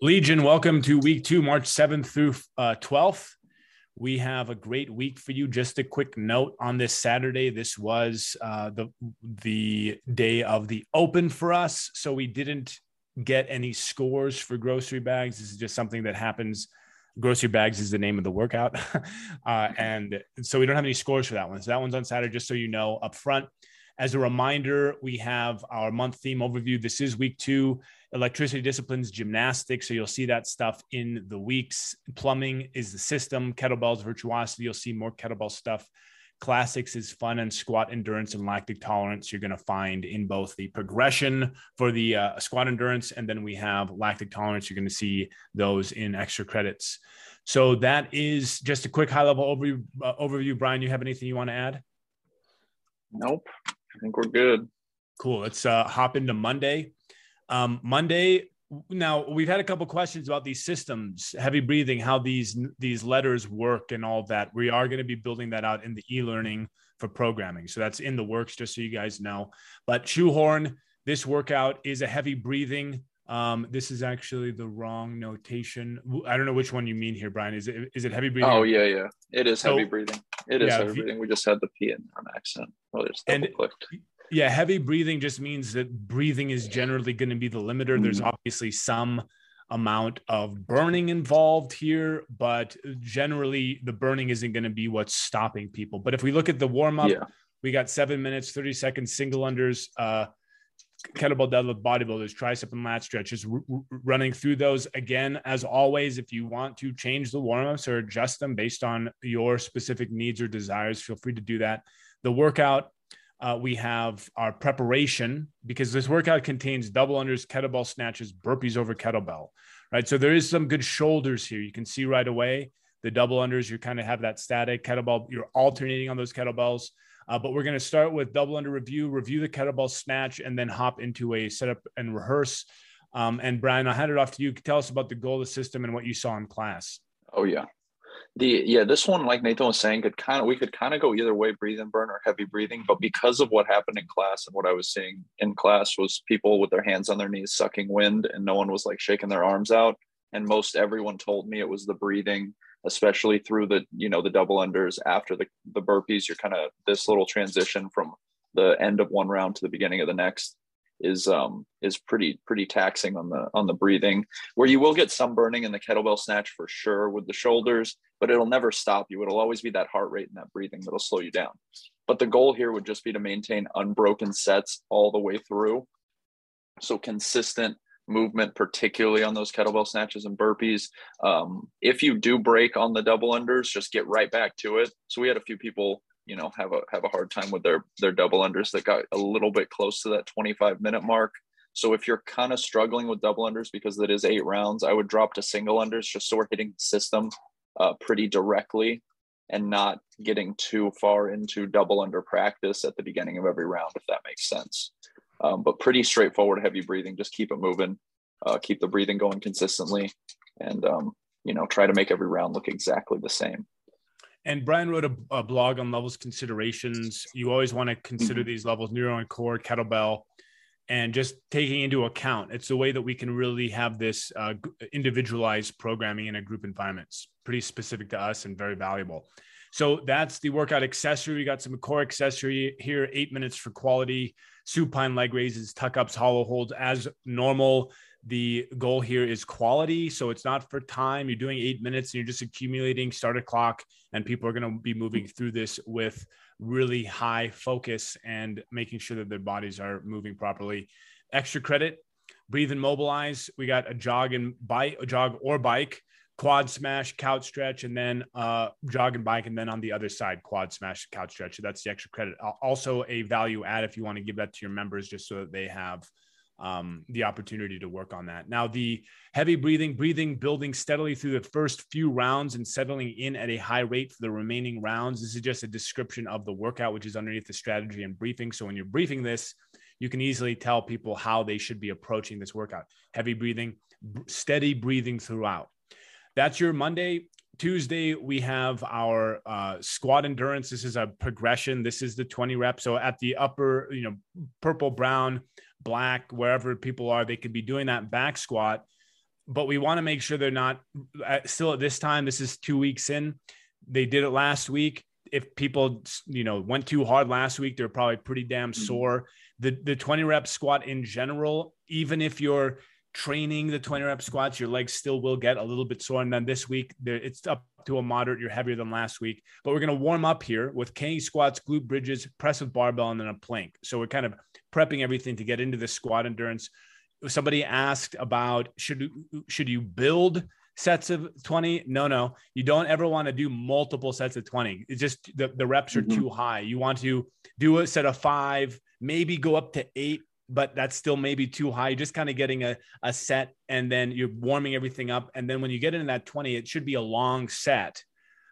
Legion, welcome to week two, March 7th through uh, 12th. We have a great week for you. Just a quick note on this Saturday. This was uh, the the day of the open for us, so we didn't get any scores for grocery bags. This is just something that happens. Grocery bags is the name of the workout, uh, and so we don't have any scores for that one. So that one's on Saturday, just so you know up front. As a reminder, we have our month theme overview. This is week two electricity disciplines, gymnastics. So you'll see that stuff in the weeks. Plumbing is the system, kettlebells, virtuosity. You'll see more kettlebell stuff. Classics is fun and squat endurance and lactic tolerance. You're going to find in both the progression for the uh, squat endurance, and then we have lactic tolerance. You're going to see those in extra credits. So that is just a quick high level overview. Uh, overview. Brian, you have anything you want to add? Nope. I think we're good. Cool. Let's uh, hop into Monday. Um, Monday. Now we've had a couple questions about these systems, heavy breathing, how these these letters work, and all that. We are going to be building that out in the e-learning for programming, so that's in the works, just so you guys know. But shoehorn, this workout is a heavy breathing. Um, this is actually the wrong notation. I don't know which one you mean here, Brian. Is it is it heavy breathing? Oh yeah, yeah. It is So- heavy breathing. It is Yeah, you- breathing. We just had the P in on accent. Well, it's And- clicked. Yeah, heavy breathing just means that breathing is generally going to be the limiter. There's Mhm. obviously some amount of burning involved here, but generally the burning isn't going to be what's stopping people. But if we look at the warm up, Yeah. we got seven minutes, 30 seconds, single unders, uh, kettlebell deadlift, bodybuilders, tricep and lat stretches, r- r- running through those again. As always, if you want to change the warm ups or adjust them based on your specific needs or desires, feel free to do that. The workout uh, we have our preparation because this workout contains double unders, kettlebell snatches, burpees over kettlebell, right? So there is some good shoulders here. You can see right away the double unders, you kind of have that static kettlebell, you're alternating on those kettlebells. Uh, but we're going to start with double under review, review the kettlebell snatch, and then hop into a setup and rehearse. Um, and Brian, I'll hand it off to you. Tell us about the goal of the system and what you saw in class. Oh yeah. The yeah, this one, like Nathan was saying, could kind of we could kind of go either way, breathe and burn or heavy breathing. But because of what happened in class and what I was seeing in class was people with their hands on their knees sucking wind and no one was like shaking their arms out. And most everyone told me it was the breathing, especially through the, you know, the double unders after the the burpees. You're kind of this little transition from the end of one round to the beginning of the next is um is pretty pretty taxing on the on the breathing where you will get some burning in the kettlebell snatch for sure with the shoulders but it'll never stop you it'll always be that heart rate and that breathing that'll slow you down but the goal here would just be to maintain unbroken sets all the way through so consistent movement particularly on those kettlebell snatches and burpees. Um, if you do break on the double unders just get right back to it. So we had a few people you know have a have a hard time with their their double unders that got a little bit close to that 25 minute mark. So if you're kind of struggling with double unders because it is eight rounds i would drop to single unders just so we're hitting the system uh, pretty directly and not getting too far into double under practice at the beginning of every round if that makes sense um, but pretty straightforward heavy breathing just keep it moving uh, keep the breathing going consistently and um, you know try to make every round look exactly the same And Brian wrote a, a blog on levels considerations. You always want to consider Mhm. these levels, neuro and core, kettlebell, and just taking into account. It's the way that we can really have this uh, individualized programming in a group environment. It's pretty specific to us and very valuable. So that's the workout accessory. We got some core accessory here, eight minutes for quality, supine leg raises, tuck ups, hollow holds as normal. The goal here is quality. So it's not for time. You're doing eight minutes and you're just accumulating, start a clock, and people are going to be moving through this with really high focus and making sure that their bodies are moving properly. Extra credit, breathe and mobilize. We got a jog and bike, a jog or bike, quad smash, couch stretch, and then uh, jog and bike, and then on the other side, quad smash, couch stretch. So that's the extra credit. Also, a value add if you want to give that to your members, just so that they have um, the opportunity to work on that. Now, the heavy breathing, breathing, building steadily through the first few rounds and settling in at a high rate for the remaining rounds. This is just a description of the workout, which is underneath the strategy and briefing. So when you're briefing this, you can easily tell people how they should be approaching this workout. Heavy breathing, b- steady breathing throughout. That's your Monday. Tuesday, we have our uh, squat endurance. This is a progression. This is the 20 reps. So at the upper, you know, purple, brown, black, wherever people are, they could be doing that back squat. But we want to make sure they're not uh, still at this time. This is two weeks in. They did it last week. If people, you know, went too hard last week, they're probably pretty damn mm-hmm. sore. The the 20 rep squat in general, even if you're training the 20 rep squats, your legs still will get a little bit sore. And then this week, it's up to a moderate. You're heavier than last week. But we're going to warm up here with K squats, glute bridges, press with barbell, and then a plank. So we're kind of prepping everything to get into the squat endurance. Somebody asked about should should you build sets of 20 no no you don't ever want to do multiple sets of 20 it's just the, the reps are mm-hmm. too high you want to do a set of five maybe go up to eight but that's still maybe too high. You're just kind of getting a, a set and then you're warming everything up. And then when you get into that 20, it should be a long set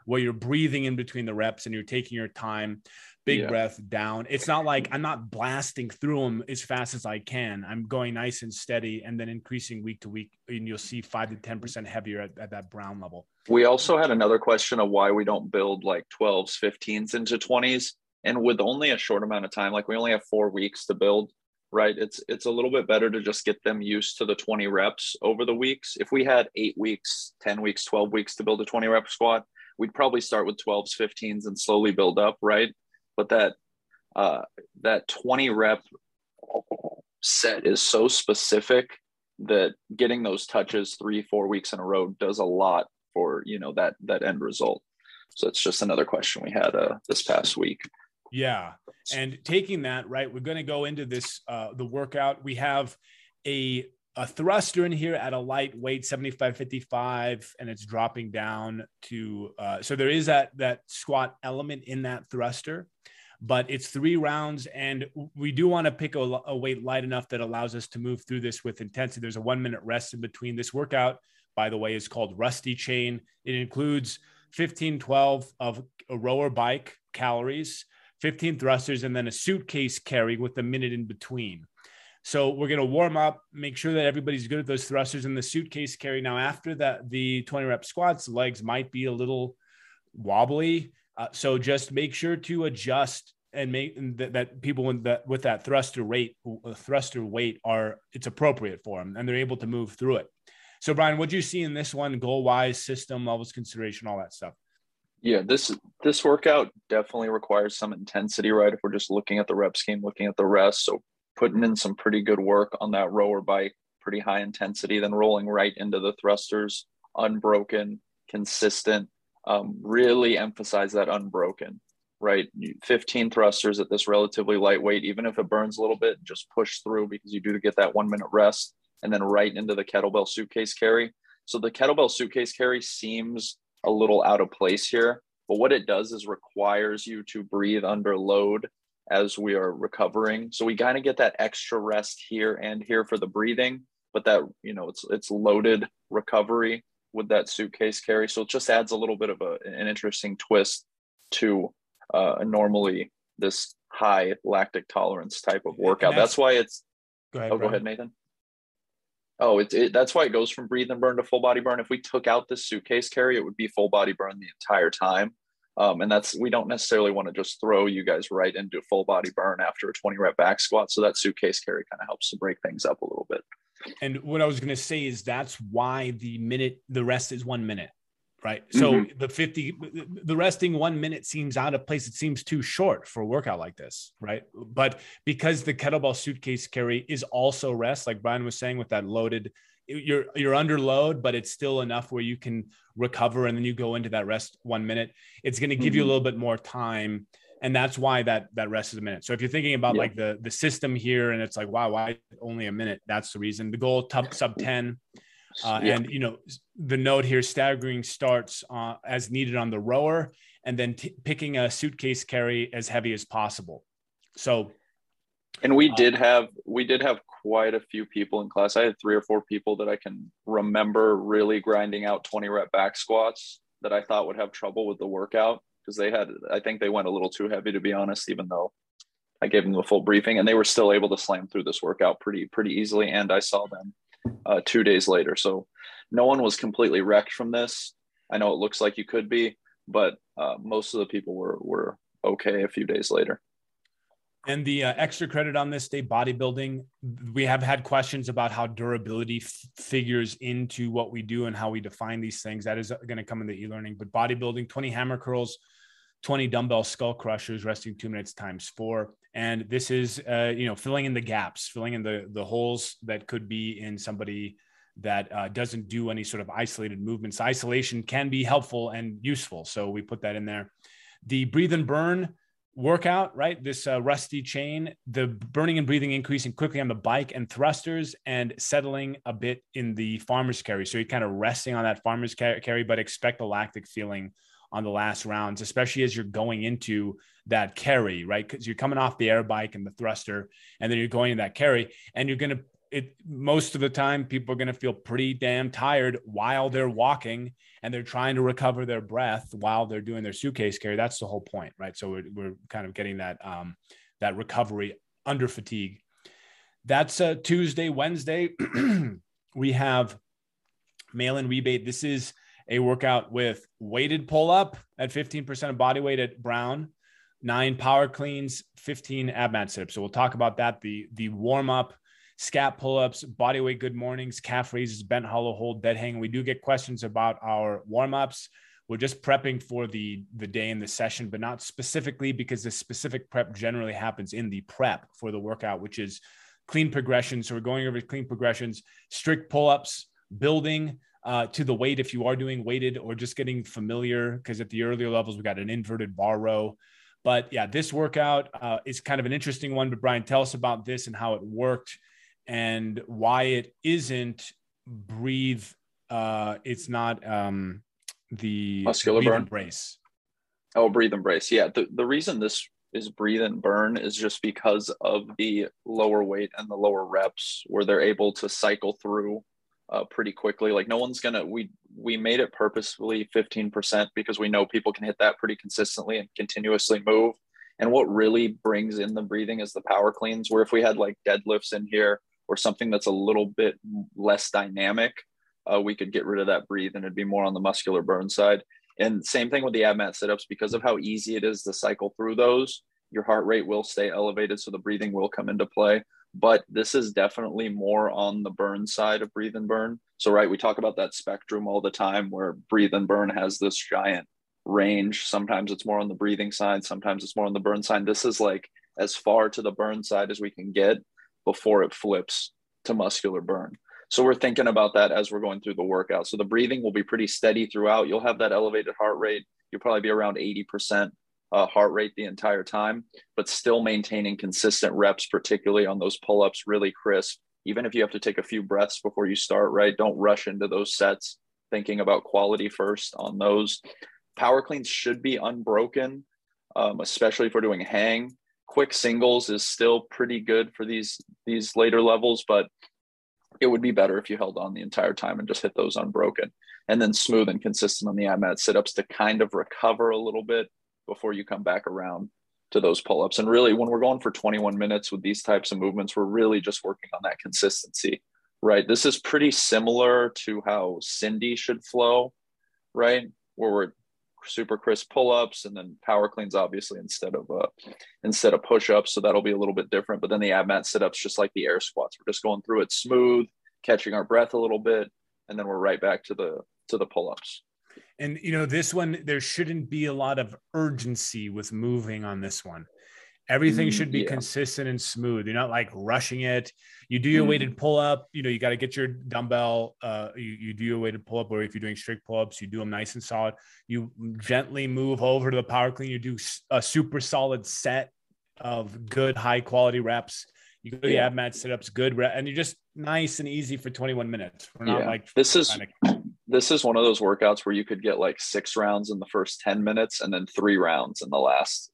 where you're breathing in between the reps and you're taking your time, big yeah. breath down. It's not like I'm not blasting through them as fast as I can. I'm going nice and steady and then increasing week to week. And you'll see five to 10% heavier at, at that brown level. We also had another question of why we don't build like 12s, 15s into 20s. And with only a short amount of time, like we only have four weeks to build right? It's it's a little bit better to just get them used to the 20 reps over the weeks. If we had eight weeks, 10 weeks, 12 weeks to build a 20 rep squat, we'd probably start with 12s, 15s, and slowly build up, right? But that uh, that 20 rep set is so specific that getting those touches three, four weeks in a row does a lot for you know that that end result. So it's just another question we had uh, this past week. Yeah. And taking that, right, we're going to go into this, uh, the workout. We have a, a thruster in here at a light weight, 75, 55, and it's dropping down to, uh, so there is that, that squat element in that thruster, but it's three rounds. And we do want to pick a, a weight light enough that allows us to move through this with intensity. There's a one minute rest in between. This workout, by the way, is called Rusty Chain. It includes 15, 12 of a rower bike calories 15 thrusters, and then a suitcase carry with a minute in between. So we're going to warm up, make sure that everybody's good at those thrusters and the suitcase carry. Now, after that, the 20 rep squats, legs might be a little wobbly. Uh, so just make sure to adjust and make that, that people with that with that thruster rate, uh, thruster weight are it's appropriate for them and they're able to move through it. So, Brian, what do you see in this one, goal wise, system levels, consideration, all that stuff? Yeah, this this workout definitely requires some intensity, right? If we're just looking at the rep scheme, looking at the rest, so putting in some pretty good work on that rower bike, pretty high intensity, then rolling right into the thrusters, unbroken, consistent. Um, really emphasize that unbroken, right? 15 thrusters at this relatively lightweight, even if it burns a little bit, just push through because you do get that one minute rest, and then right into the kettlebell suitcase carry. So the kettlebell suitcase carry seems a little out of place here. But what it does is requires you to breathe under load as we are recovering. So we kind of get that extra rest here and here for the breathing, but that you know it's it's loaded recovery with that suitcase carry. So it just adds a little bit of a, an interesting twist to uh, normally this high lactic tolerance type of workout. That's, that's, why it's. Go ahead. Oh, go ahead, Nathan. Oh, it's it, that's why it goes from breathe and burn to full body burn. If we took out the suitcase carry, it would be full body burn the entire time. Um, and that's we don't necessarily want to just throw you guys right into full body burn after a 20 rep back squat. So that suitcase carry kind of helps to break things up a little bit. And what I was going to say is that's why the minute the rest is one minute right? So mm-hmm. the 50, the resting one minute seems out of place. It seems too short for a workout like this, right? But because the kettlebell suitcase carry is also rest, like Brian was saying with that loaded, you're you're under load, but it's still enough where you can recover and then you go into that rest one minute. It's going to give mm-hmm. you a mm-hmm. little bit more time. And that's why that that rest is a minute. So if you're thinking about yeah. like the the system here and it's like, wow, why only a minute? That's the reason. The goal top sub 10 uh, yeah. And you know, the note here: staggering starts uh, as needed on the rower, and then t- picking a suitcase carry as heavy as possible. So, and we uh, did have we did have quite a few people in class. I had three or four people that I can remember really grinding out twenty rep back squats that I thought would have trouble with the workout because they had. I think they went a little too heavy to be honest, even though. I gave them the full briefing, and they were still able to slam through this workout pretty pretty easily. And I saw them uh, two days later. So no one was completely wrecked from this. I know it looks like you could be, but uh, most of the people were were okay a few days later. And the uh, extra credit on this day, bodybuilding, we have had questions about how durability f- figures into what we do and how we define these things. That is going to come in the e-learning. But bodybuilding, 20 hammer curls, 20 dumbbell skull crushers, resting two minutes times four. And this is, uh, you know, filling in the gaps, filling in the the holes that could be in somebody that uh, doesn't do any sort of isolated movements. Isolation can be helpful and useful, so we put that in there. The breathe and burn workout, right? This uh, rusty chain, the burning and breathing increasing quickly on the bike and thrusters and settling a bit in the farmer's carry. So you're kind of resting on that farmer's carry, but expect a lactic feeling on the last rounds, especially as you're going into that carry, right? Because you're coming off the air bike and the thruster, and then you're going in that carry, and you're going to it most of the time people are going to feel pretty damn tired while they're walking and they're trying to recover their breath while they're doing their suitcase carry. That's the whole point right? So we're, we're kind of getting that um, that recovery under fatigue. That's uh, tuesday wednesday. We have mail-in rebate. This is a workout with weighted pull up at 15% of body weight at brown nine power cleans 15 ab mat sit ups. so we'll talk about that the the warm up scap pull-ups, bodyweight good mornings, calf raises, bent hollow hold, dead hang. We do get questions about our warm-ups. We're just prepping for the the day in the session, but not specifically because the specific prep generally happens in the prep for the workout, which is clean progression. So we're going over clean progressions, strict pull-ups, building uh, to the weight if you are doing weighted or just getting familiar because at the earlier levels we got an inverted bar row. But yeah, this workout uh, is kind of an interesting one. But Brian, tell us about this and how it worked and why it isn't breathe uh it's not um the muscular burn brace oh breathe and brace yeah the, the reason this is breathe and burn is just because of the lower weight and the lower reps where they're able to cycle through uh, pretty quickly like no one's gonna we we made it purposefully 15% because we know people can hit that pretty consistently and continuously move and what really brings in the breathing is the power cleans where if we had like deadlifts in here or something that's a little bit less dynamic, uh, we could get rid of that breathe and it'd be more on the muscular burn side. And same thing with the ab mat situps because of how easy it is to cycle through those. Your heart rate will stay elevated, so the breathing will come into play. But this is definitely more on the burn side of breathe and burn. So, right, we talk about that spectrum all the time where breathe and burn has this giant range. Sometimes it's more on the breathing side, sometimes it's more on the burn side. This is like as far to the burn side as we can get before it flips to muscular burn. So we're thinking about that as we're going through the workout. So the breathing will be pretty steady throughout. You'll have that elevated heart rate. You'll probably be around 80% uh, heart rate the entire time, but still maintaining consistent reps, particularly on those pull ups, really crisp. Even if you have to take a few breaths before you start, right? Don't rush into those sets, thinking about quality first on those. Power cleans should be unbroken, um, especially if we're doing hang quick singles is still pretty good for these these later levels, but it would be better if you held on the entire time and just hit those unbroken. And then smooth and consistent on the ab mat sit ups to kind of recover a little bit before you come back around to those pull ups. And really, when we're going for 21 minutes with these types of movements, we're really just working on that consistency, right? This is pretty similar to how Cindy should flow, right? Where we're super crisp pull-ups and then power cleans obviously instead of uh instead of push-ups so that'll be a little bit different but then the ab mat sit-ups just like the air squats we're just going through it smooth catching our breath a little bit and then we're right back to the to the pull-ups and you know this one there shouldn't be a lot of urgency with moving on this one Everything mm, should be yeah. consistent and smooth. You're not like rushing it. You do your mm. weighted pull up. You know, you got to get your dumbbell. Uh, you, you do your weighted pull up, or if you're doing strict pull ups, you do them nice and solid. You gently move over to the power clean. You do a super solid set of good, high quality reps. You go to the ab mat sit ups, good, rep, and you're just nice and easy for 21 minutes. We're not yeah. like this is. To- this is one of those workouts where you could get like six rounds in the first 10 minutes and then three rounds in the last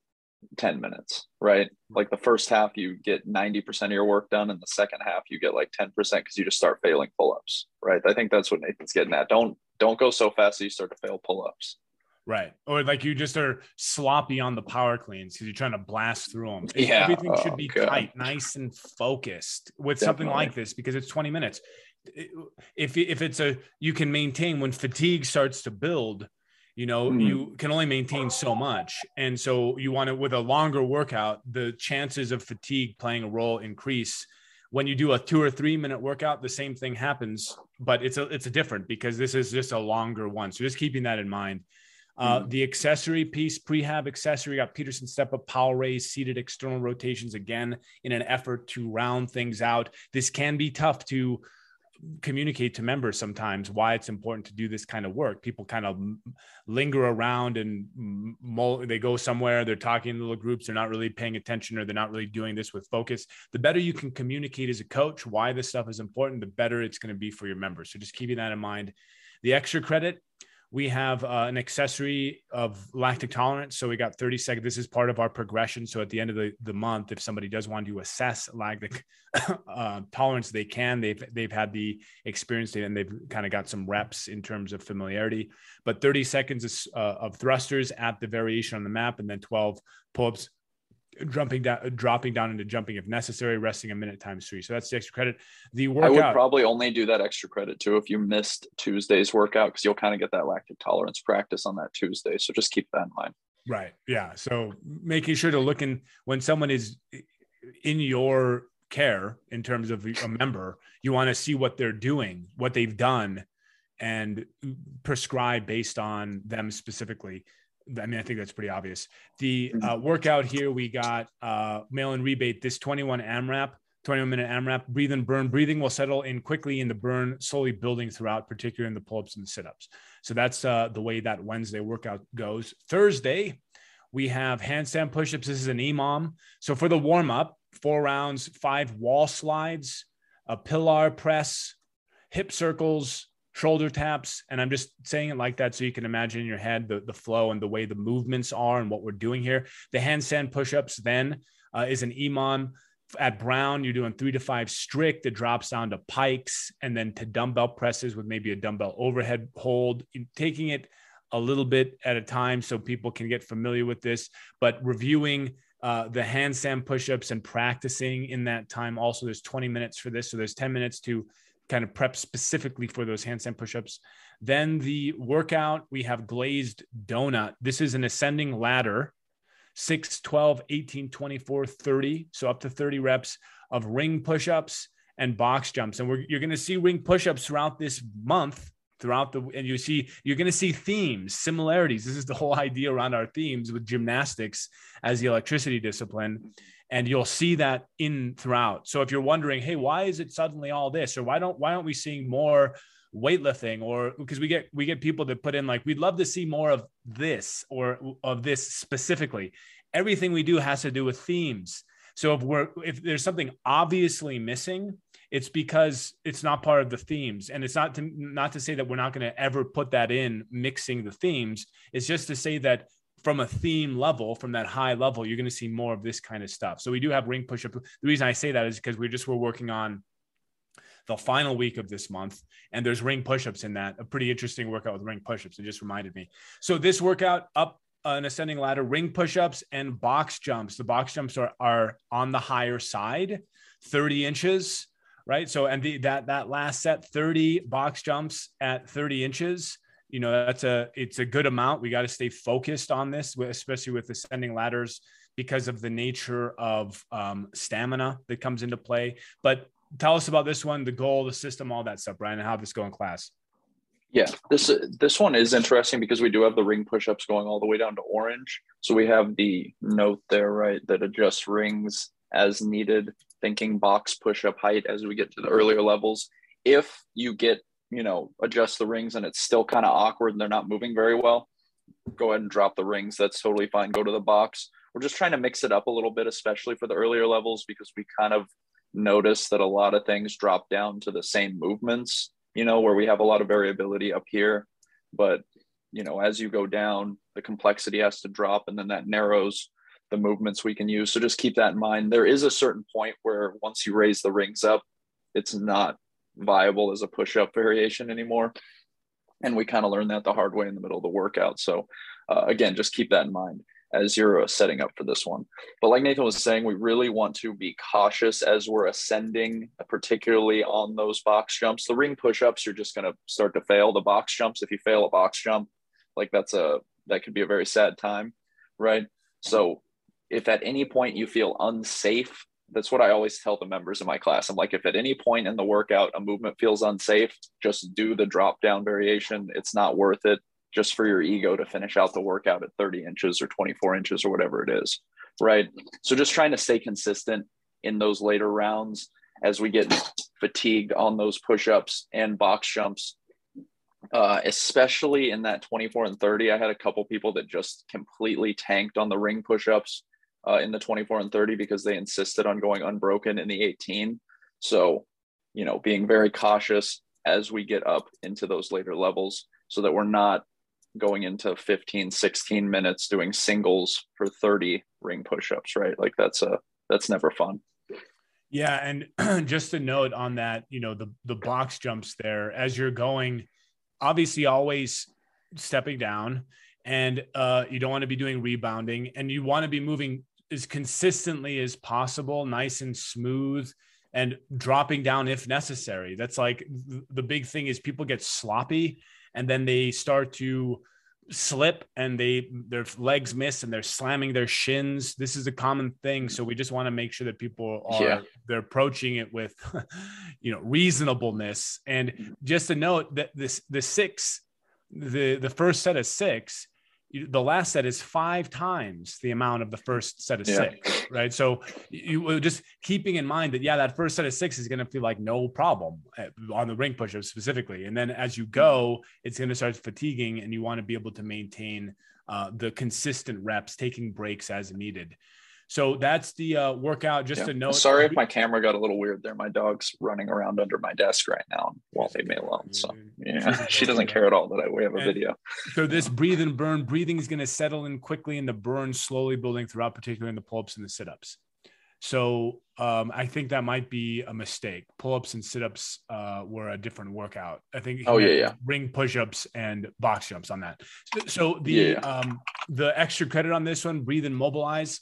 10 minutes, right? Hmm. Like the first half, you get 90% of your work done, and the second half, you get like 10% because you just start failing pull ups, right? I think that's what Nathan's getting at. Don't don't go so fast that you start to fail pull ups. Right. Or like you just are sloppy on the power cleans because you're trying to blast through them. Yeah. Everything should oh, be God. tight, nice and focused with Definitely. something like this because it's 20 minutes. If, if it's a, you can maintain when fatigue starts to build, you know mm-hmm. you can only maintain so much. And so you want to with a longer workout the chances of fatigue playing a role increase. When you do a two or three minute workout the same thing happens but it's a it's a different because this is just a longer one. So just keeping that in mind. Uh, mm-hmm. the accessory piece prehab accessory got peterson step up Powell raise seated external rotations again in an effort to round things out. This can be tough to communicate to members sometimes why it's important to do this kind of work. People kind of linger around and mull, they go somewhere, they're talking in little groups, they're not really paying attention or they're not really doing this with focus. The better you can communicate as a coach why this stuff is important, the better it's going to be for your members. So just keeping that in mind. The extra credit, we have uh, an accessory of lactic tolerance. So we got 30 seconds. This is part of our progression. So at the end of the, the month, if somebody does want to assess lactic uh, tolerance, they can. They've they've had the experience and they've kind of got some reps in terms of familiarity. But 30 seconds is, uh, of thrusters at the variation on the map, and then 12 pull-ups jumping down, dropping down into jumping if necessary, resting a minute times three. So that's the extra credit. The workout. I would probably only do that extra credit too if you missed Tuesday's workout because you'll kind of get that lactic tolerance practice on that Tuesday. So just keep that in mind. Right. Yeah. So making sure to look in when someone is in your care in terms of a member, you want to see what they're doing, what they've done, and prescribe based on them specifically. I mean, I think that's pretty obvious. The mm-hmm. uh, workout here, we got uh, mail-in rebate, this 21 AMRAP, 21 minute AMRAP, breathe and burn. Breathing will settle in quickly in the burn, slowly building throughout, particularly in the pull ups and the sit ups. So that's uh, the way that Wednesday workout goes. Thursday, we have handstand push ups. This is an EMOM. So for the warm up, four rounds, five wall slides, a pillar press, hip circles, shoulder taps. And I'm just saying it like that so you can imagine in your head the, the flow and the way the movements are and what we're doing here. The handstand push ups then uh, is an EMOM. At Brown, you're doing three to five strict. It drops down to pikes and then to dumbbell presses with maybe a dumbbell overhead hold, taking it a little bit at a time so people can get familiar with this, but reviewing uh, the handstand push-ups and practicing in that time. Also, there's 20 minutes for this, so there's 10 minutes to kind of prep specifically for those handstand push-ups. Then the workout, we have glazed donut. This is an ascending ladder, 6, 12, 18, 24, 30. So up to 30 reps of ring push-ups and box jumps. And you're going to see ring push-ups throughout this month throughout the and you see you're going to see themes similarities. This is the whole idea around our themes with gymnastics as the electricity discipline and you'll see that in throughout. So if you're wondering hey why is it suddenly all this? or why don't why aren't we seeing more weightlifting? or because we get we get people that put in like we'd love to see more of this or of this specifically. Everything we do has to do with themes. So if we're if there's something obviously missing it's because it's not part of the themes. And it's not to not to say that we're not going to ever put that in mixing the themes. It's just to say that from a theme level from that high level you're going to see more of this kind of stuff. So we do have ring push up the reason i say that is because we just were working on the final week of this month and there's ring push-ups in that. A pretty interesting workout with ring push-ups. It just reminded me. So this workout up an ascending ladder ring push-ups and box jumps. The box jumps are, are on the higher side 30 inches right? So and the, that that last set, 30 box jumps at 30 inches. You know, that's a it's a good amount. We got to stay focused on this, especially with ascending ladders, because of the nature of um, stamina that comes into play. But tell us about this one, the goal, the system, all that stuff, Brian, and how this go in class. Yeah, this this one is interesting because we do have the ring push-ups going all the way down to orange. So we have the note there, right, that adjusts rings as needed thinking box push up height as we get to the earlier levels. If you get, you know, adjust the rings and it's still kind of awkward and they're not moving very well, go ahead and drop the rings. That's totally fine. Go to the box. We're just trying to mix it up a little bit, especially for the earlier levels, because we kind of notice that a lot of things drop down to the same movements, you know, where we have a lot of variability up here. But, you know, as you go down, the complexity has to drop and then that narrows the movements we can use. So just keep that in mind. There is a certain point where once you raise the rings up, it's not viable as a push up variation anymore. And we kind of learned that the hard way in the middle of the workout. So uh, again, just keep that in mind as you're uh, setting up for this one. But like Nathan was saying, we really want to be cautious as we're ascending, particularly on those box jumps. The ring push ups, you're just going to start to fail. The box jumps, if you fail a box jump, like that's a that could be a very sad time right so if at any point you feel unsafe that's what i always tell the members of my class. I'm like if at any point in the workout a movement feels unsafe just do the drop down variation. It's not worth it just for your ego to finish out the workout at 30 inches or 24 inches or whatever it is right? So just trying to stay consistent in those later rounds as we get fatigued on those push-ups and box jumps. Uh, especially in that 24 and 30 i had a couple people that just completely tanked on the ring push-ups uh, in the 24 and 30 because they insisted on going unbroken in the 18 so you know being very cautious as we get up into those later levels so that we're not going into 15 16 minutes doing singles for 30 ring push-ups right? Like that's a that's never fun. Yeah, and just a note on that, you know, the the box jumps there as you're going, obviously always stepping down, and uh, you don't want to be doing rebounding, and you want to be moving as consistently as possible, nice and smooth, and dropping down if necessary. That's like the big thing is people get sloppy, and then they start to slip and they their legs miss and they're slamming their shins this is a common thing so we just want to make sure that people are yeah. they're approaching it with you know reasonableness and mm-hmm. just to note that this the six the the first set of six the last set is five times the amount of the first set of yeah. six, right? So you just keeping in mind that yeah, that first set of six is going to feel like no problem eh, on the ring pushup specifically, and then as you go, it's going to start fatiguing, and you want to be able to maintain uh, the consistent reps, taking breaks as needed. So that's the uh, workout. Just yeah. to note. Sorry if my camera got a little weird there. My dog's running around under my desk right now. Won't leave me alone. So yeah, she doesn't care at all that I we have a and video. So this breathe and burn. Breathing is going to settle in quickly, and the burn slowly building throughout, particularly in the pull-ups and the sit-ups. So um, I think that might be a mistake. Pull-ups and sit-ups uh, were a different workout. I think. Oh yeah, yeah. Ring push-ups and box jumps on that. So, so the yeah, yeah. Um, the extra credit on this one: breathe and mobilize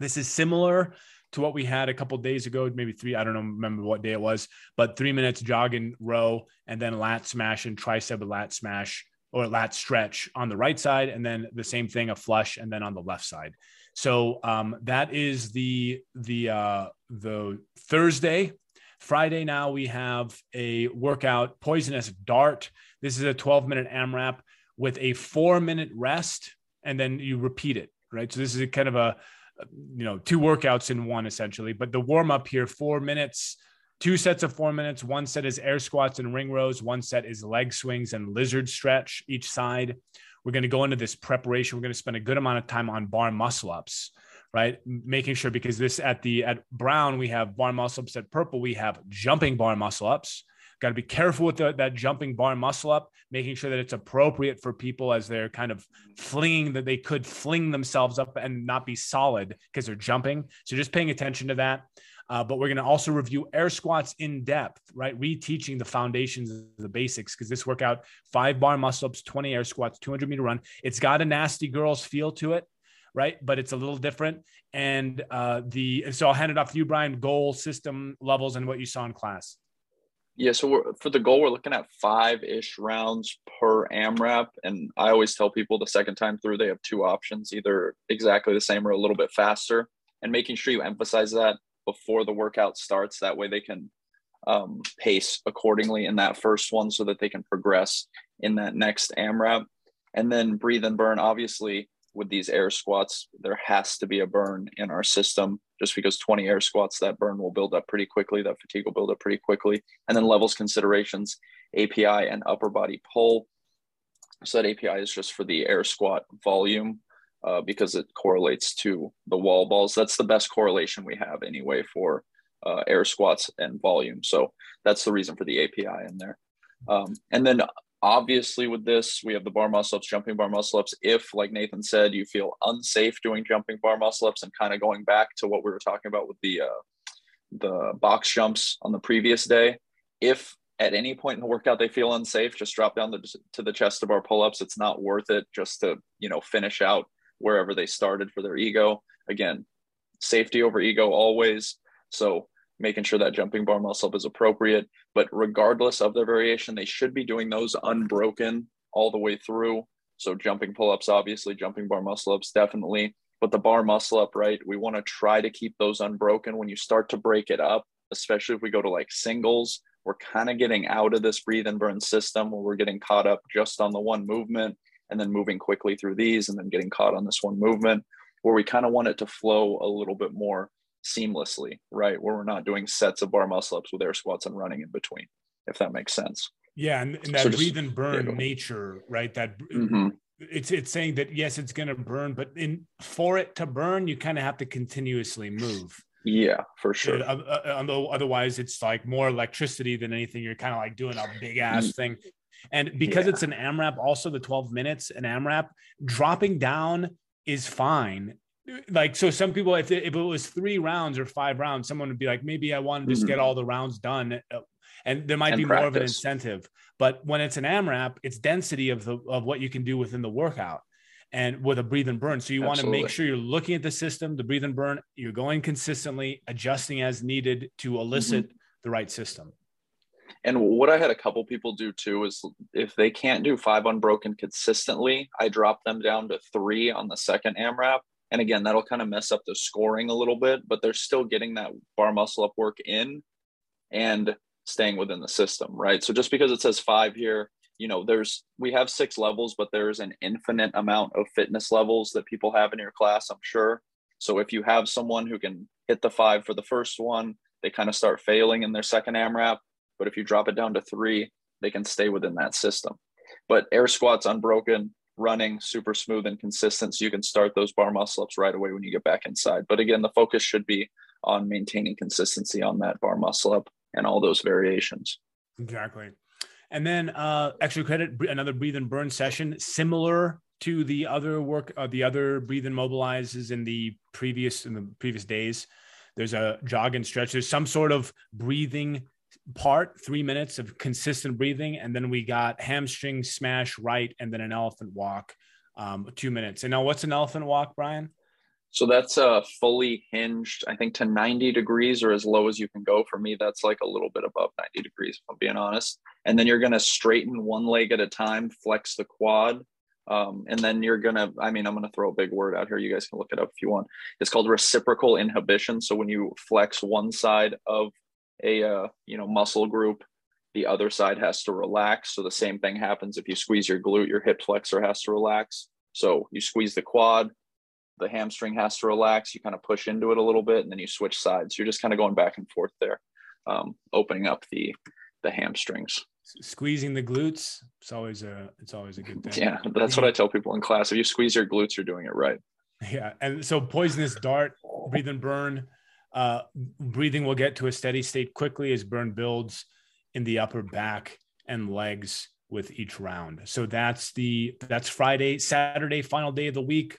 this is similar to what we had a couple days ago, maybe three. I don't know, remember what day it was, but three minutes jog and row, and then lat smash and tricep lat smash or lat stretch on the right side, and then the same thing, a flush, and then on the left side. So um, that is the the uh, the Thursday. Friday now we have a workout, poisonous dart. This is a 12 minute AMRAP with a four minute rest, and then you repeat it. Right. So this is a kind of a you know, two workouts in one essentially. But the warm up here, four minutes, two sets of four minutes. One set is air squats and ring rows. One set is leg swings and lizard stretch each side. We're going to go into this preparation. We're going to spend a good amount of time on bar muscle ups, right? Making sure because this at the at brown we have bar muscle ups. At purple we have jumping bar muscle ups. Got to be careful with the, that jumping bar muscle up, making sure that it's appropriate for people as they're kind of flinging that they could fling themselves up and not be solid because they're jumping. So just paying attention to that. Uh, but we're going to also review air squats in depth, right? Reteaching the foundations of the basics because this workout, five bar muscle ups, 20 air squats, 200 meter run. It's got a nasty girls feel to it, right? But it's a little different. And uh, the so I'll hand it off to you, Brian. Goal, system levels, and what you saw in class. Yeah, so for the goal, we're looking at five ish rounds per AMRAP. And I always tell people the second time through, they have two options either exactly the same or a little bit faster. And making sure you emphasize that before the workout starts. That way they can um, pace accordingly in that first one so that they can progress in that next AMRAP. And then breathe and burn. Obviously, with these air squats, there has to be a burn in our system just because 20 air squats, that burn will build up pretty quickly. That fatigue will build up pretty quickly. And then levels considerations, API and upper body pull. So that API is just for the air squat volume uh, because it correlates to the wall balls. That's the best correlation we have anyway for uh, air squats and volume. So that's the reason for the API in there. Um, and then Obviously, with this, we have the bar muscle ups, jumping bar muscle ups. If, like Nathan said, you feel unsafe doing jumping bar muscle ups and kind of going back to what we were talking about with the uh, the box jumps on the previous day, if at any point in the workout they feel unsafe, just drop down the, to the chest to bar pull ups. It's not worth it just to you know finish out wherever they started for their ego. Again, safety over ego always. So making sure that jumping bar muscle up is appropriate. But regardless of their variation, they should be doing those unbroken all the way through. So jumping pull ups, obviously, jumping bar muscle ups, definitely. But the bar muscle up, right? We want to try to keep those unbroken. When you start to break it up, especially if we go to like singles, we're kind of getting out of this breathe and burn system where we're getting caught up just on the one movement and then moving quickly through these and then getting caught on this one movement where we kind of want it to flow a little bit more seamlessly, right? Where we're not doing sets of bar muscle ups with air squats and running in between, if that makes sense. Yeah, and, and that so just, breathe and burn yeah, nature, right? That mm-hmm. it's it's saying that yes, it's going to burn, but in for it to burn, you kind of have to continuously move. Yeah, for sure. Uh, uh, otherwise, it's like more electricity than anything. You're kind of like doing a big ass mm. thing. And because yeah. it's an AMRAP, also the 12 minutes, an AMRAP, dropping down is fine. Like, so some people, if it, if it was three rounds or five rounds, someone would be like, maybe I want to just mm-hmm. get all the rounds done. Uh, and there might and be practice. more of an incentive. But when it's an AMRAP, it's density of the of what you can do within the workout and with a breathe and burn. So you want to make sure you're looking at the system, the breathe and burn, you're going consistently, adjusting as needed to elicit mm-hmm. the right system. And what I had a couple people do too is if they can't do five unbroken consistently, I drop them down to three on the second AMRAP. And again, that'll kind of mess up the scoring a little bit, but they're still getting that bar muscle up work in and staying within the system, right? So just because it says five here, you know, there's we have six levels, but there's an infinite amount of fitness levels that people have in your class, I'm sure. So if you have someone who can hit the five for the first one, they kind of start failing in their second AMRAP but if you drop it down to three, they can stay within that system. But air squats unbroken, running super smooth and consistent. So you can start those bar muscle ups right away when you get back inside. But again, the focus should be on maintaining consistency on that bar muscle up and all those variations. Exactly. And then uh, extra credit, another breathe and burn session, similar to the other work, uh, the other breathe and mobilizes in the previous in the previous days. There's a jog and stretch. There's some sort of breathing part, three minutes of consistent breathing, and then we got hamstring smash right, and then an elephant walk, um, two minutes. And now, what's an elephant walk, Brian? So that's uh, fully hinged, I think, to 90 degrees or as low as you can go. For me, that's like a little bit above 90 degrees, if I'm being honest. And then you're going to straighten one leg at a time, flex the quad. Um, and then you're going to, I mean, I'm going to throw a big word out here. You guys can look it up if you want. It's called reciprocal inhibition. So when you flex one side of a uh, you know muscle group. The other side has to relax. So the same thing happens if you squeeze your glute your hip flexor has to relax. So you squeeze the quad the hamstring has to relax. You kind of push into it a little bit and then you switch sides. You're just kind of going back and forth there um, opening up the the hamstrings. Squeezing the glutes it's always a it's always a good thing. Yeah that's what i tell people in class. If you squeeze your glutes you're doing it right. Yeah and so poisonous dart breathe and burn uh, breathing will get to a steady state quickly as burn builds in the upper back and legs with each round. So that's the that's Friday, Saturday, final day of the week.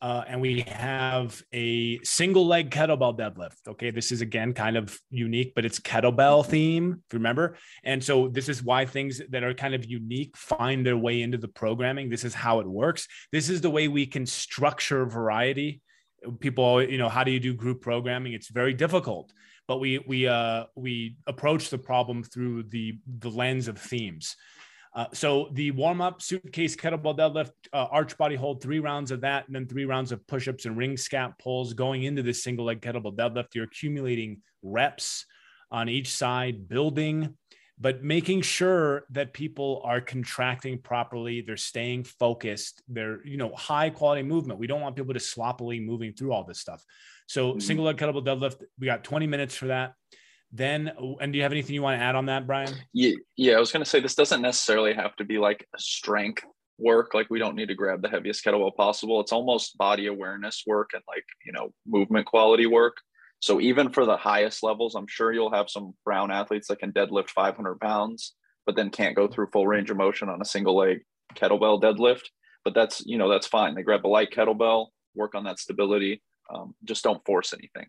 Uh, and we have a single leg kettlebell deadlift. Okay, this is again kind of unique, but it's kettlebell theme. If you remember, and so this is why things that are kind of unique find their way into the programming. This is how it works. This is the way we can structure variety people you know how do you do group programming? It's very difficult but we we uh we approach the problem through the the lens of themes. Uh, so the warm up suitcase kettlebell deadlift uh, arch body hold three rounds of that and then three rounds of push-ups and ring scap pulls going into this single leg kettlebell deadlift. You're accumulating reps on each side building but making sure that people are contracting properly they're staying focused they're you know high quality movement. We don't want people to sloppily moving through all this stuff. So mm-hmm. single leg kettlebell deadlift we got 20 minutes for that. Then and do you have anything you want to add on that brian? Yeah yeah i was going to say this doesn't necessarily have to be like a strength work like we don't need to grab the heaviest kettlebell possible. It's almost body awareness work and like you know movement quality work so even for the highest levels, I'm sure you'll have some brown athletes that can deadlift 500 pounds, but then can't go through full range of motion on a single leg kettlebell deadlift. But that's you know that's fine. They grab a light kettlebell, work on that stability. Um, just don't force anything.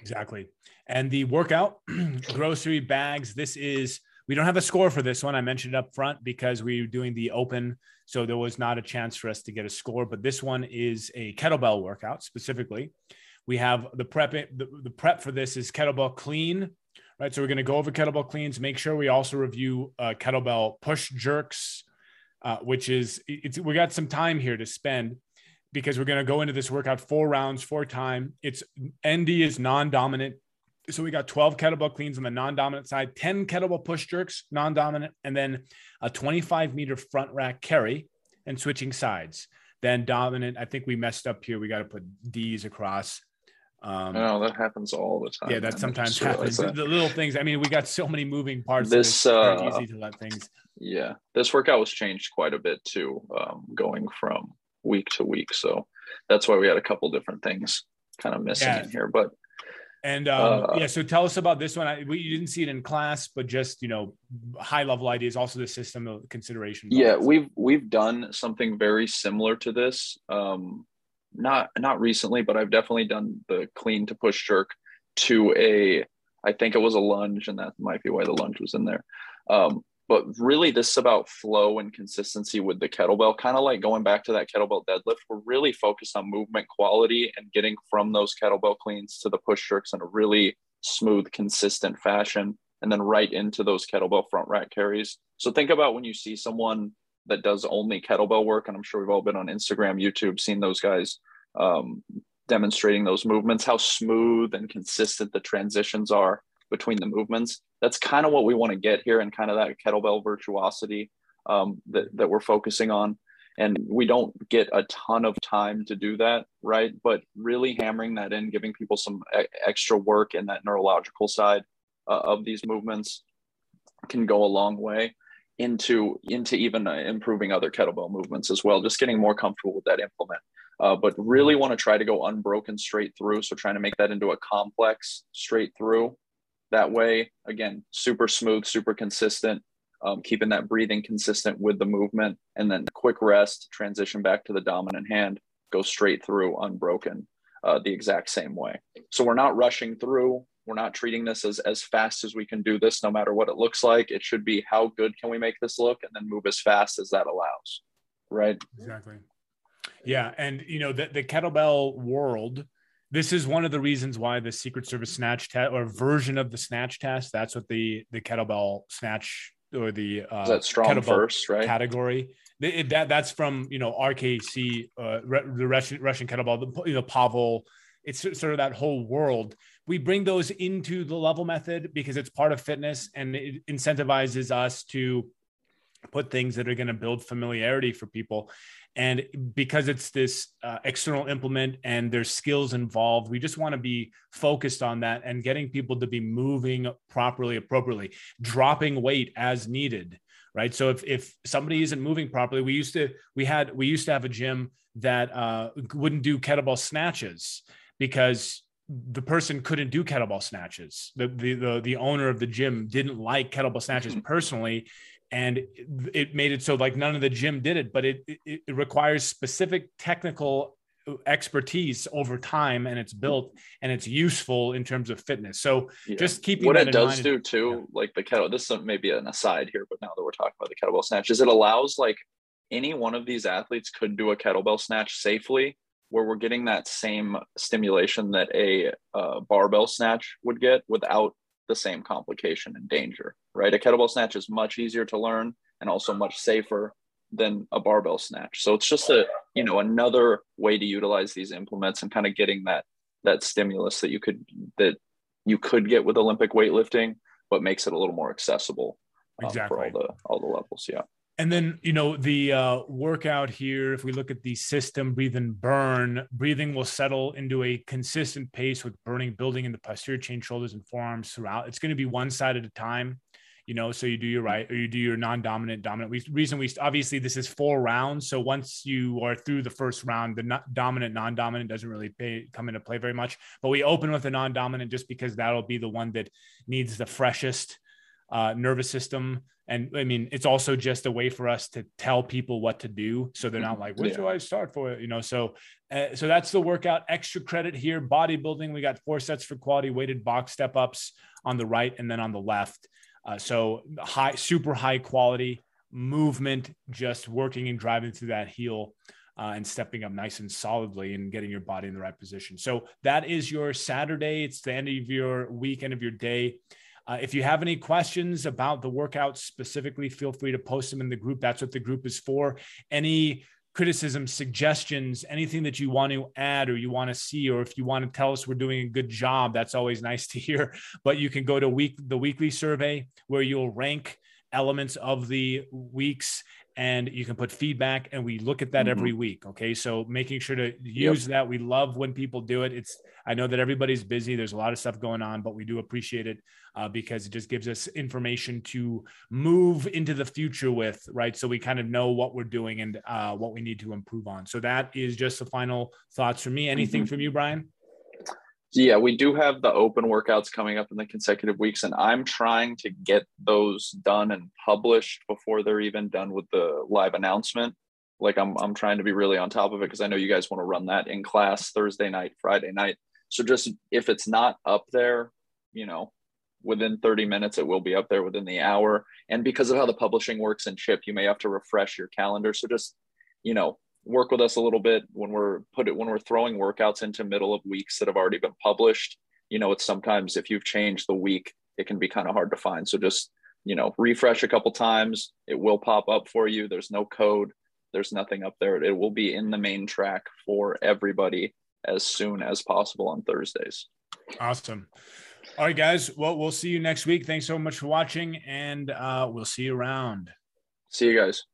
Exactly. And the workout, grocery bags. This is we don't have a score for this one. I mentioned it up front because we are doing the open, so there was not a chance for us to get a score. But this one is a kettlebell workout specifically. We have the prep. The, the prep for this is kettlebell clean, right? So we're going to go over kettlebell cleans. Make sure we also review uh, kettlebell push jerks, uh, which is it's we got some time here to spend because we're going to go into this workout four rounds, four time. It's ND is non-dominant. So we got 12 kettlebell cleans on the non-dominant side, 10 kettlebell push jerks, non-dominant, and then a 25 meter front rack carry and switching sides. Then dominant. I think we messed up here. We got to put D's across. Um, no, that happens all the time. Yeah, that sometimes happens. That. The little things. I mean, we got so many moving parts. This uh, easy to let things. Yeah, this workout was changed quite a bit too, um, going from week to week. So that's why we had a couple different things kind of missing yeah. in here. But and um, uh, yeah, so tell us about this one. I, we you didn't see it in class, but just you know, high level ideas, also the system of consideration. Yeah, we've we've done something very similar to this. Um, not not recently, but I've definitely done the clean to push jerk to a. I think it was a lunge, and that might be why the lunge was in there. Um, but really, this is about flow and consistency with the kettlebell. Kind of like going back to that kettlebell deadlift, we're really focused on movement quality and getting from those kettlebell cleans to the push jerks in a really smooth, consistent fashion, and then right into those kettlebell front rack carries. So think about when you see someone that does only kettlebell work, and I'm sure we've all been on Instagram, YouTube, seen those guys um, demonstrating those movements, how smooth and consistent the transitions are between the movements. That's kind of what we want to get here and kind of that kettlebell virtuosity um, that, that we're focusing on. And we don't get a ton of time to do that, right? But really hammering that in, giving people some e- extra work in that neurological side uh, of these movements can go a long way into into even uh, improving other kettlebell movements as well just getting more comfortable with that implement uh, but really want to try to go unbroken straight through so trying to make that into a complex straight through that way. Again, super smooth, super consistent, um, keeping that breathing consistent with the movement, and then quick rest, transition back to the dominant hand, go straight through unbroken uh, the exact same way. So we're not rushing through. We're not treating this as, as fast as we can do this, no matter what it looks like. It should be how good can we make this look and then move as fast as that allows. Right. Exactly. Yeah. And, you know, the, the kettlebell world, this is one of the reasons why the Secret Service snatch test or version of the snatch test. That's what the the kettlebell snatch or the uh, that StrongFirst right category. It, that that's from you know RKC, uh, the Russian Russian kettlebell, the, you know Pavel. It's sort of that whole world. We bring those into the level method because it's part of fitness and it incentivizes us to put things that are going to build familiarity for people. And because it's this uh, external implement and there's skills involved, we just want to be focused on that and getting people to be moving properly, appropriately, dropping weight as needed. Right. So if, if somebody isn't moving properly, we used to, we had, we used to have a gym that uh, wouldn't do kettlebell snatches because the person couldn't do kettlebell snatches. The, the, the the owner of the gym didn't like kettlebell snatches mm-hmm. personally, and it made it so like none of the gym did it but it, it, it requires specific technical expertise over time and it's built and it's useful in terms of fitness so yeah. just keeping what it does do too yeah. like the kettle this is maybe an aside here but now that we're talking about the kettlebell snatch is it allows like any one of these athletes could do a kettlebell snatch safely where we're getting that same stimulation that a uh, barbell snatch would get without the same complication and danger, right? A kettlebell snatch is much easier to learn and also much safer than a barbell snatch. So it's just a, you know, another way to utilize these implements and kind of getting that that stimulus that you could that you could get with Olympic weightlifting, but makes it a little more accessible um, exactly. for all the all the levels. Yeah. And then, you know, the uh, workout here, if we look at the system, breathe and burn, breathing will settle into a consistent pace with burning, building in the posterior chain, shoulders, and forearms throughout. It's going to be one side at a time, you know, so you do your right or you do your non dominant. We, reason we obviously this is four rounds. So once you are through the first round, the dominant, non dominant doesn't really pay, come into play very much. But we open with the non dominant just because that'll be the one that needs the freshest uh, nervous system and I mean, it's also just a way for us to tell people what to do, so they're not like, "Where yeah. do I start for it?" You know. So, uh, so that's the workout. Extra credit here. Bodybuilding. We got four sets for quality weighted box step ups on the right, and then on the left. Uh, so high, super high quality movement, just working and driving through that heel. Uh, and stepping up nice and solidly and getting your body in the right position. So that is your Saturday. It's the end of your week, end of your day. Uh, if you have any questions about the workouts specifically, feel free to post them in the group. That's what the group is for. Any criticisms, suggestions, anything that you want to add or you want to see, or if you want to tell us we're doing a good job, that's always nice to hear. But you can go to week the weekly survey where you'll rank elements of the weeks and you can put feedback and we look at that mm-hmm. every week okay? So making sure to use yep. that. We love when people do it. It's i know that everybody's busy. There's a lot of stuff going on but we do appreciate it uh, because it just gives us information to move into the future with right? So we kind of know what we're doing and uh, what we need to improve on. So that is just the final thoughts from me. Anything mm-hmm. from you brian yeah, we do have the open workouts coming up in the consecutive weeks, and I'm trying to get those done and published before they're even done with the live announcement. Like I'm I'm trying to be really on top of it because I know you guys want to run that in class Thursday night, Friday night. So just if it's not up there, you know, within 30 minutes it will be up there within the hour. And because of how the publishing works in Chip, you may have to refresh your calendar. So just, you know, work with us a little bit when we're put it when we're throwing workouts into middle of weeks that have already been published you know it's sometimes if you've changed the week it can be kind of hard to find. So just you know refresh a couple times it will pop up for you. There's no code. There's nothing up there. It will be in the main track for everybody as soon as possible on thursdays. Awesome. All right guys. Well we'll see you next week. Thanks so much for watching and uh, we'll see you around. See you guys